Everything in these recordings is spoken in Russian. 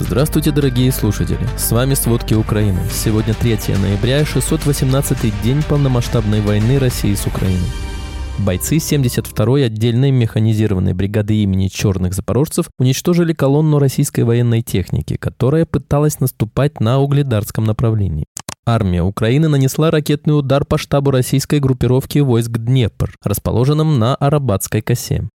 Здравствуйте, дорогие слушатели! С вами «Сводки Украины». Сегодня 3 ноября, 618-й день полномасштабной войны России с Украиной. Бойцы 72-й отдельной механизированной бригады имени Черных Запорожцев уничтожили колонну российской военной техники, которая пыталась наступать на угледарском направлении. Армия Украины нанесла ракетный удар по штабу российской группировки войск Днепр, расположенном на Арабатской косе.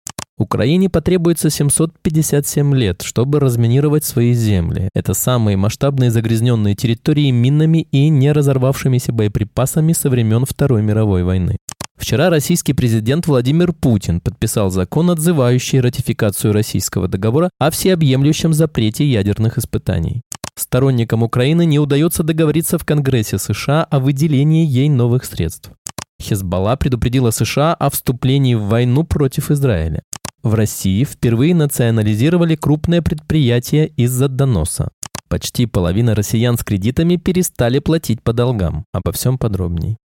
Украине потребуется 757 лет, чтобы разминировать свои земли. Это самые масштабные загрязненные территории минами и не разорвавшимися боеприпасами со времен Второй мировой войны. Вчера российский президент Владимир Путин подписал закон, отзывающий ратификацию российского договора о всеобъемлющем запрете ядерных испытаний. Сторонникам Украины не удается договориться в Конгрессе США о выделении ей новых средств. Хезбалла предупредила США о вступлении в войну против Израиля. В России впервые национализировали крупное предприятие из-за доноса. Почти половина россиян с кредитами перестали платить по долгам. Обо всем подробней.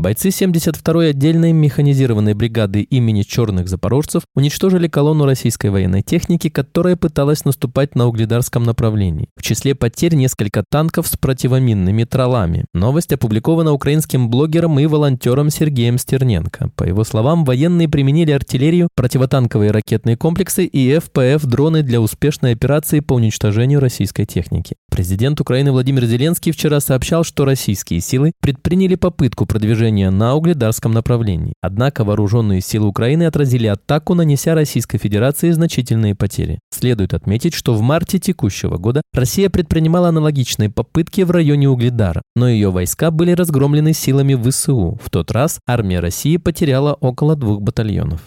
Бойцы 72-й отдельной механизированной бригады имени черных запорожцев уничтожили колонну российской военной техники, которая пыталась наступать на угледарском направлении. В числе потерь несколько танков с противоминными тралами. Новость опубликована украинским блогером и волонтером Сергеем Стерненко. По его словам, военные применили артиллерию, противотанковые ракетные комплексы и ФПФ-дроны для успешной операции по уничтожению российской техники. Президент Украины Владимир Зеленский вчера сообщал, что российские силы предприняли попытку продвижения движения на угледарском направлении. Однако вооруженные силы Украины отразили атаку, нанеся Российской Федерации значительные потери. Следует отметить, что в марте текущего года Россия предпринимала аналогичные попытки в районе Угледара, но ее войска были разгромлены силами ВСУ. В тот раз армия России потеряла около двух батальонов.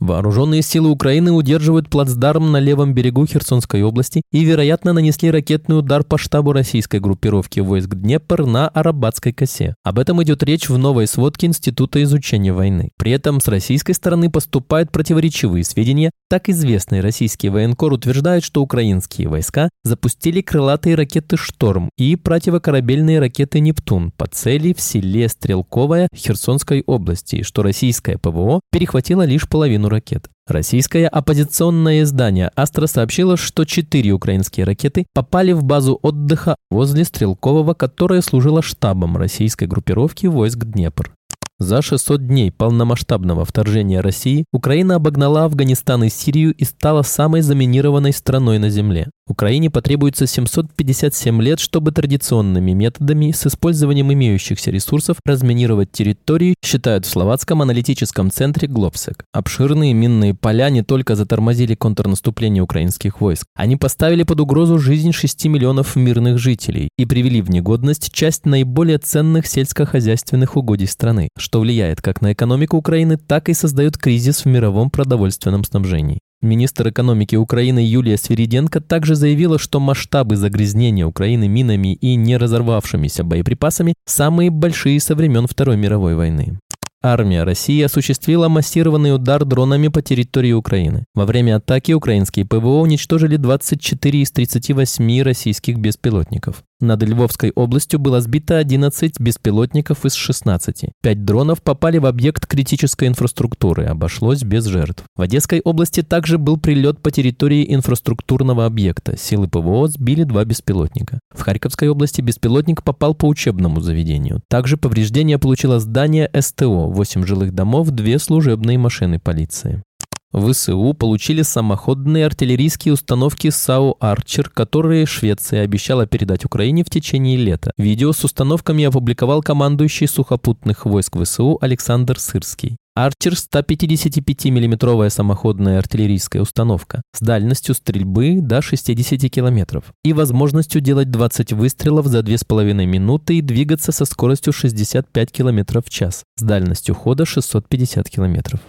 Вооруженные силы Украины удерживают плацдарм на левом берегу Херсонской области и, вероятно, нанесли ракетный удар по штабу российской группировки войск Днепр на Арабатской косе. Об этом идет речь в новой сводке Института изучения войны. При этом с российской стороны поступают противоречивые сведения. Так известный российский военкор утверждает, что украинские войска запустили крылатые ракеты «Шторм» и противокорабельные ракеты «Нептун» по цели в селе Стрелковое Херсонской области, что российское ПВО перехватило лишь половину ракет. Российское оппозиционное издание «Астра» сообщило, что четыре украинские ракеты попали в базу отдыха возле Стрелкового, которая служила штабом российской группировки войск Днепр. За 600 дней полномасштабного вторжения России Украина обогнала Афганистан и Сирию и стала самой заминированной страной на Земле. Украине потребуется 757 лет, чтобы традиционными методами с использованием имеющихся ресурсов разминировать территории, считают в Словацком аналитическом центре Глобсек. Обширные минные поля не только затормозили контрнаступление украинских войск, они поставили под угрозу жизнь 6 миллионов мирных жителей и привели в негодность часть наиболее ценных сельскохозяйственных угодий страны, что влияет как на экономику Украины, так и создает кризис в мировом продовольственном снабжении. Министр экономики Украины Юлия Свириденко также заявила, что масштабы загрязнения Украины минами и не разорвавшимися боеприпасами самые большие со времен Второй мировой войны. Армия России осуществила массированный удар дронами по территории Украины. Во время атаки украинские ПВО уничтожили 24 из 38 российских беспилотников. Над Львовской областью было сбито 11 беспилотников из 16. Пять дронов попали в объект критической инфраструктуры, обошлось без жертв. В Одесской области также был прилет по территории инфраструктурного объекта. Силы ПВО сбили два беспилотника. В Харьковской области беспилотник попал по учебному заведению. Также повреждения получило здание СТО, 8 жилых домов, две служебные машины полиции. ВСУ получили самоходные артиллерийские установки САУ «Арчер», которые Швеция обещала передать Украине в течение лета. Видео с установками опубликовал командующий сухопутных войск ВСУ Александр Сырский. Арчер 155 миллиметровая самоходная артиллерийская установка с дальностью стрельбы до 60 километров и возможностью делать 20 выстрелов за 2,5 минуты и двигаться со скоростью 65 километров в час с дальностью хода 650 километров.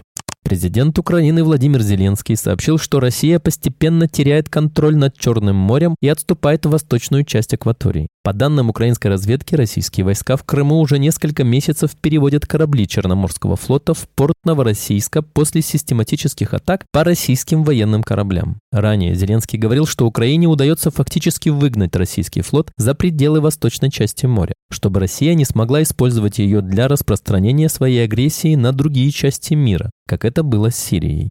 Президент Украины Владимир Зеленский сообщил, что Россия постепенно теряет контроль над Черным морем и отступает в восточную часть акватории. По данным украинской разведки, российские войска в Крыму уже несколько месяцев переводят корабли Черноморского флота в порт Новороссийска после систематических атак по российским военным кораблям. Ранее Зеленский говорил, что Украине удается фактически выгнать российский флот за пределы восточной части моря, чтобы Россия не смогла использовать ее для распространения своей агрессии на другие части мира, как это было с Сирией.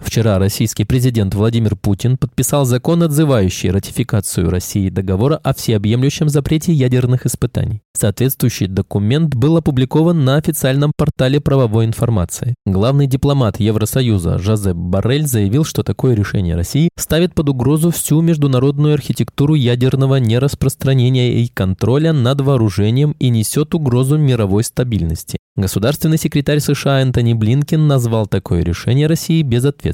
Вчера российский президент Владимир Путин подписал закон, отзывающий ратификацию России договора о всеобъемлющем запрете ядерных испытаний. Соответствующий документ был опубликован на официальном портале правовой информации. Главный дипломат Евросоюза Жозеп Баррель заявил, что такое решение России ставит под угрозу всю международную архитектуру ядерного нераспространения и контроля над вооружением и несет угрозу мировой стабильности. Государственный секретарь США Энтони Блинкен назвал такое решение России безответственным.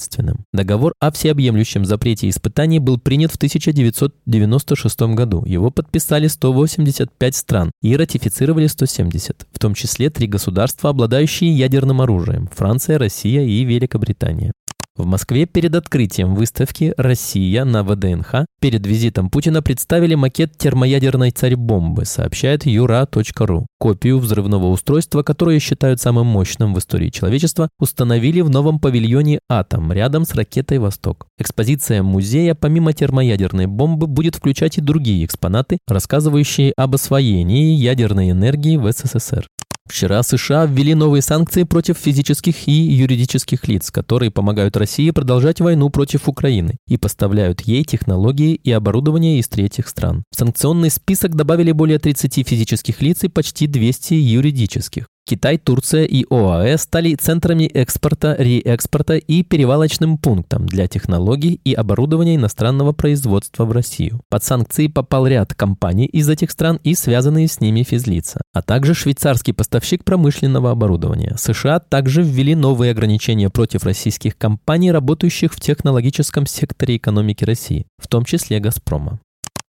Договор о всеобъемлющем запрете испытаний был принят в 1996 году. Его подписали 185 стран и ратифицировали 170, в том числе три государства, обладающие ядерным оружием – Франция, Россия и Великобритания. В Москве перед открытием выставки «Россия» на ВДНХ перед визитом Путина представили макет термоядерной царь-бомбы, сообщает юра.ру. Копию взрывного устройства, которое считают самым мощным в истории человечества, установили в новом павильоне «Атом» рядом с ракетой «Восток». Экспозиция музея помимо термоядерной бомбы будет включать и другие экспонаты, рассказывающие об освоении ядерной энергии в СССР. Вчера США ввели новые санкции против физических и юридических лиц, которые помогают России продолжать войну против Украины и поставляют ей технологии и оборудование из третьих стран. В санкционный список добавили более 30 физических лиц и почти 200 юридических. Китай, Турция и ОАЭ стали центрами экспорта, реэкспорта и перевалочным пунктом для технологий и оборудования иностранного производства в Россию. Под санкции попал ряд компаний из этих стран и связанные с ними физлица, а также швейцарский поставщик промышленного оборудования. США также ввели новые ограничения против российских компаний, работающих в технологическом секторе экономики России, в том числе «Газпрома».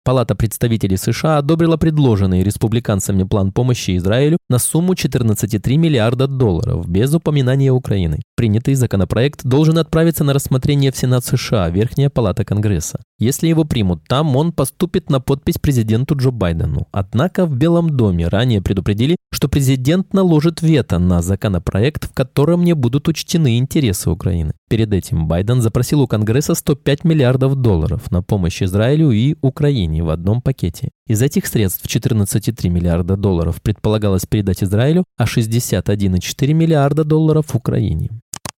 Палата представителей США одобрила предложенный республиканцами план помощи Израилю на сумму 14,3 миллиарда долларов без упоминания Украины. Принятый законопроект должен отправиться на рассмотрение в Сенат США, Верхняя палата Конгресса. Если его примут там, он поступит на подпись президенту Джо Байдену. Однако в Белом доме ранее предупредили, что президент наложит вето на законопроект, в котором не будут учтены интересы Украины. Перед этим Байден запросил у Конгресса 105 миллиардов долларов на помощь Израилю и Украине в одном пакете. Из этих средств 14,3 миллиарда долларов предполагалось передать Израилю, а 61,4 миллиарда долларов Украине.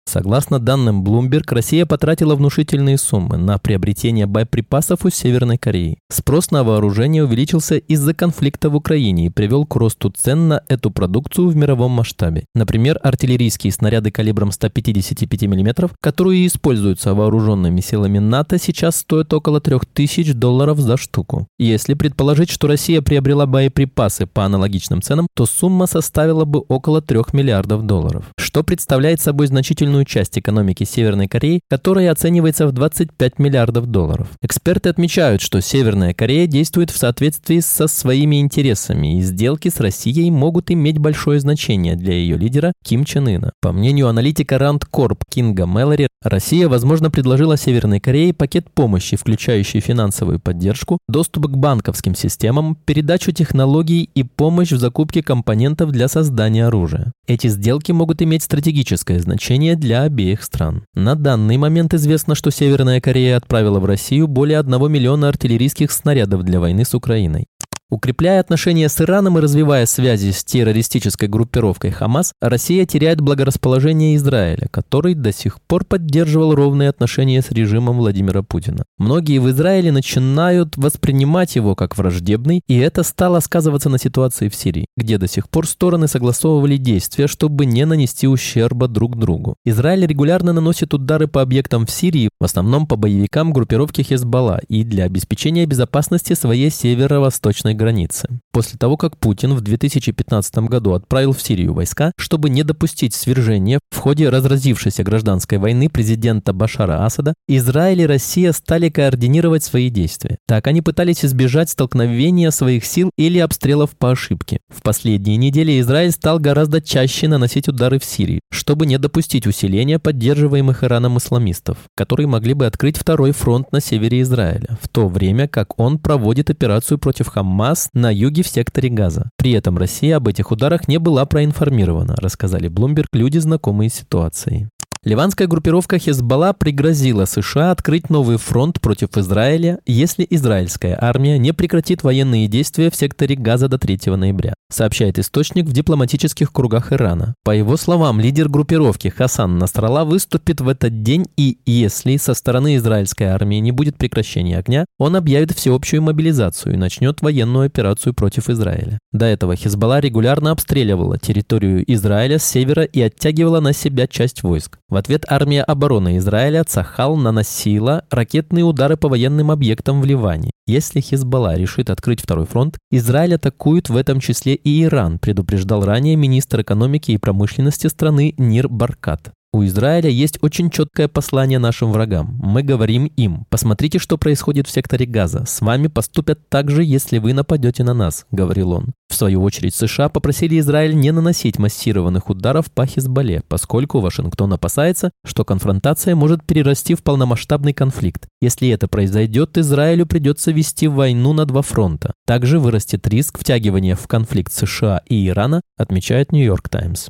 Согласно данным Bloomberg, Россия потратила внушительные суммы на приобретение боеприпасов у Северной Кореи. Спрос на вооружение увеличился из-за конфликта в Украине и привел к росту цен на эту продукцию в мировом масштабе. Например, артиллерийские снаряды калибром 155 мм, которые используются вооруженными силами НАТО, сейчас стоят около 3000 долларов за штуку. Если предположить, что Россия приобрела боеприпасы по аналогичным ценам, то сумма составила бы около 3 миллиардов долларов, что представляет собой значительную значительную часть экономики Северной Кореи, которая оценивается в 25 миллиардов долларов. Эксперты отмечают, что Северная Корея действует в соответствии со своими интересами, и сделки с Россией могут иметь большое значение для ее лидера Ким Чен Ына. По мнению аналитика Rand Corp Кинга Мэлори, Россия, возможно, предложила Северной Корее пакет помощи, включающий финансовую поддержку, доступ к банковским системам, передачу технологий и помощь в закупке компонентов для создания оружия. Эти сделки могут иметь стратегическое значение для обеих стран. На данный момент известно, что Северная Корея отправила в Россию более 1 миллиона артиллерийских снарядов для войны с Украиной. Укрепляя отношения с Ираном и развивая связи с террористической группировкой Хамас, Россия теряет благорасположение Израиля, который до сих пор поддерживал ровные отношения с режимом Владимира Путина. Многие в Израиле начинают воспринимать его как враждебный, и это стало сказываться на ситуации в Сирии, где до сих пор стороны согласовывали действия, чтобы не нанести ущерба друг другу. Израиль регулярно наносит удары по объектам в Сирии, в основном по боевикам группировки Хезбалла, и для обеспечения безопасности своей северо-восточной границы. После того, как Путин в 2015 году отправил в Сирию войска, чтобы не допустить свержения в ходе разразившейся гражданской войны президента Башара Асада, Израиль и Россия стали координировать свои действия. Так они пытались избежать столкновения своих сил или обстрелов по ошибке. В последние недели Израиль стал гораздо чаще наносить удары в Сирии, чтобы не допустить усиления поддерживаемых Ираном исламистов, которые могли бы открыть второй фронт на севере Израиля, в то время как он проводит операцию против Хамас ХАМАС на юге в секторе Газа. При этом Россия об этих ударах не была проинформирована, рассказали Bloomberg люди, знакомые с ситуацией. Ливанская группировка Хезбалла пригрозила США открыть новый фронт против Израиля, если израильская армия не прекратит военные действия в секторе Газа до 3 ноября, сообщает источник в дипломатических кругах Ирана. По его словам, лидер группировки Хасан Насралла выступит в этот день и, если со стороны израильской армии не будет прекращения огня, он объявит всеобщую мобилизацию и начнет военную операцию против Израиля. До этого Хезбалла регулярно обстреливала территорию Израиля с севера и оттягивала на себя часть войск. В ответ армия обороны Израиля Цахал наносила ракетные удары по военным объектам в Ливане. Если Хизбалла решит открыть второй фронт, Израиль атакует в этом числе и Иран, предупреждал ранее министр экономики и промышленности страны Нир Баркат. У Израиля есть очень четкое послание нашим врагам. Мы говорим им, посмотрите, что происходит в секторе Газа. С вами поступят так же, если вы нападете на нас, говорил он. В свою очередь США попросили Израиль не наносить массированных ударов по Хизбалле, поскольку Вашингтон опасается, что конфронтация может перерасти в полномасштабный конфликт. Если это произойдет, Израилю придется вести войну на два фронта. Также вырастет риск втягивания в конфликт США и Ирана, отмечает Нью-Йорк Таймс.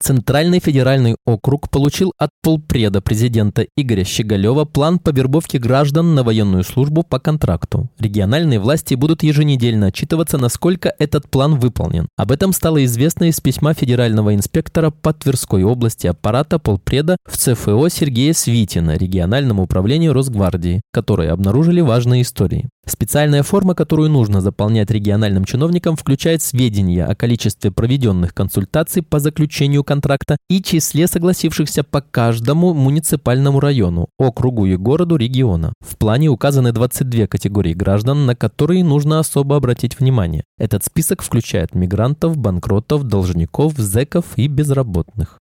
Центральный федеральный округ получил от полпреда президента Игоря Щеголева план по вербовке граждан на военную службу по контракту. Региональные власти будут еженедельно отчитываться, насколько этот план выполнен. Об этом стало известно из письма федерального инспектора по Тверской области аппарата полпреда в ЦФО Сергея Свитина, региональному управлению Росгвардии, которые обнаружили важные истории. Специальная форма, которую нужно заполнять региональным чиновникам, включает сведения о количестве проведенных консультаций по заключению контракта и числе согласившихся по каждому муниципальному району, округу и городу региона. В плане указаны 22 категории граждан, на которые нужно особо обратить внимание. Этот список включает мигрантов, банкротов, должников, зэков и безработных.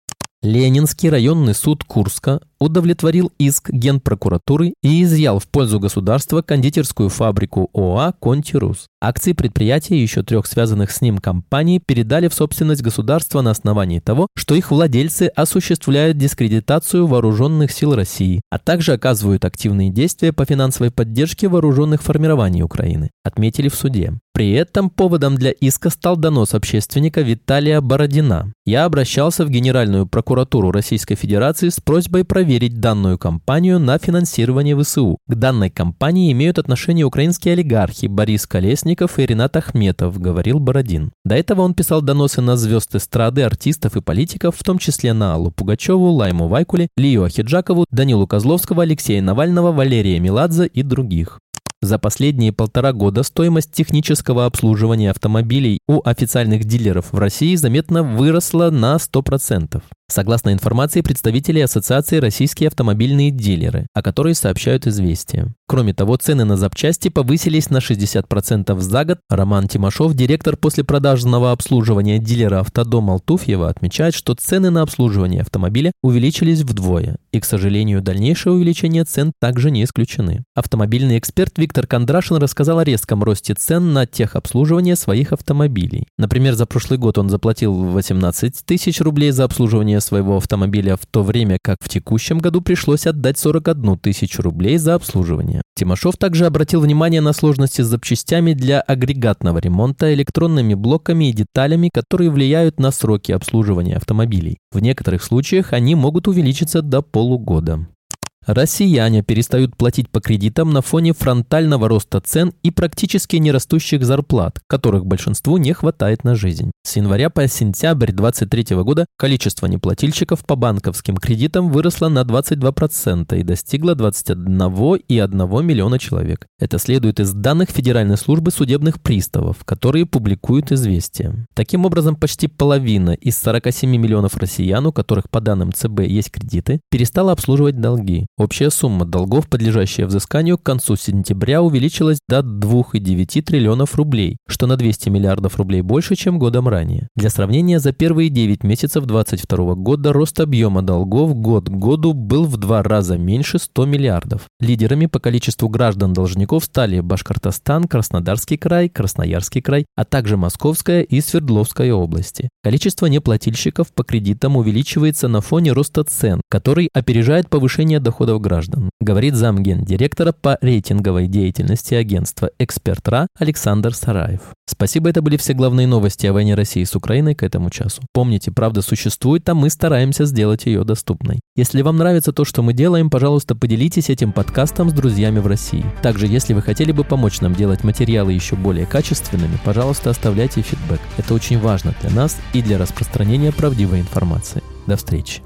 Ленинский районный суд Курска удовлетворил иск Генпрокуратуры и изъял в пользу государства кондитерскую фабрику ОА «Контирус». Акции предприятия и еще трех связанных с ним компаний передали в собственность государства на основании того, что их владельцы осуществляют дискредитацию вооруженных сил России, а также оказывают активные действия по финансовой поддержке вооруженных формирований Украины, отметили в суде. При этом поводом для иска стал донос общественника Виталия Бородина. Я обращался в Генеральную прокуратуру Российской Федерации с просьбой проверить данную компанию на финансирование ВСУ. К данной компании имеют отношение украинские олигархи Борис Колесников и Ренат Ахметов, говорил Бородин. До этого он писал доносы на звезд эстрады, артистов и политиков, в том числе на Аллу Пугачеву, Лайму Вайкуле, Лию Ахиджакову, Данилу Козловского, Алексея Навального, Валерия Меладзе и других. За последние полтора года стоимость технического обслуживания автомобилей у официальных дилеров в России заметно выросла на 100%. Согласно информации представителей Ассоциации «Российские автомобильные дилеры», о которой сообщают известия. Кроме того, цены на запчасти повысились на 60% за год. Роман Тимошов, директор после продажного обслуживания дилера «Автодом Алтуфьева», отмечает, что цены на обслуживание автомобиля увеличились вдвое. И, к сожалению, дальнейшее увеличение цен также не исключены. Автомобильный эксперт Виктор Кондрашин рассказал о резком росте цен на техобслуживание своих автомобилей. Например, за прошлый год он заплатил 18 тысяч рублей за обслуживание своего автомобиля, в то время как в текущем году пришлось отдать 41 тысячу рублей за обслуживание. Тимошов также обратил внимание на сложности с запчастями для агрегатного ремонта, электронными блоками и деталями, которые влияют на сроки обслуживания автомобилей. В некоторых случаях они могут увеличиться до полугода. Россияне перестают платить по кредитам на фоне фронтального роста цен и практически нерастущих зарплат, которых большинству не хватает на жизнь. С января по сентябрь 2023 года количество неплательщиков по банковским кредитам выросло на 22% и достигло 21,1 миллиона человек. Это следует из данных Федеральной службы судебных приставов, которые публикуют известия. Таким образом, почти половина из 47 миллионов россиян, у которых по данным ЦБ есть кредиты, перестала обслуживать долги. Общая сумма долгов, подлежащая взысканию, к концу сентября увеличилась до 2,9 триллионов рублей, что на 200 миллиардов рублей больше, чем годом ранее. Для сравнения, за первые 9 месяцев 2022 года рост объема долгов год к году был в два раза меньше 100 миллиардов. Лидерами по количеству граждан-должников стали Башкортостан, Краснодарский край, Красноярский край, а также Московская и Свердловская области. Количество неплательщиков по кредитам увеличивается на фоне роста цен, который опережает повышение дохода доходов граждан, говорит замген директора по рейтинговой деятельности агентства «Эксперт.РА» Александр Сараев. Спасибо, это были все главные новости о войне России с Украиной к этому часу. Помните, правда существует, а мы стараемся сделать ее доступной. Если вам нравится то, что мы делаем, пожалуйста, поделитесь этим подкастом с друзьями в России. Также, если вы хотели бы помочь нам делать материалы еще более качественными, пожалуйста, оставляйте фидбэк. Это очень важно для нас и для распространения правдивой информации. До встречи.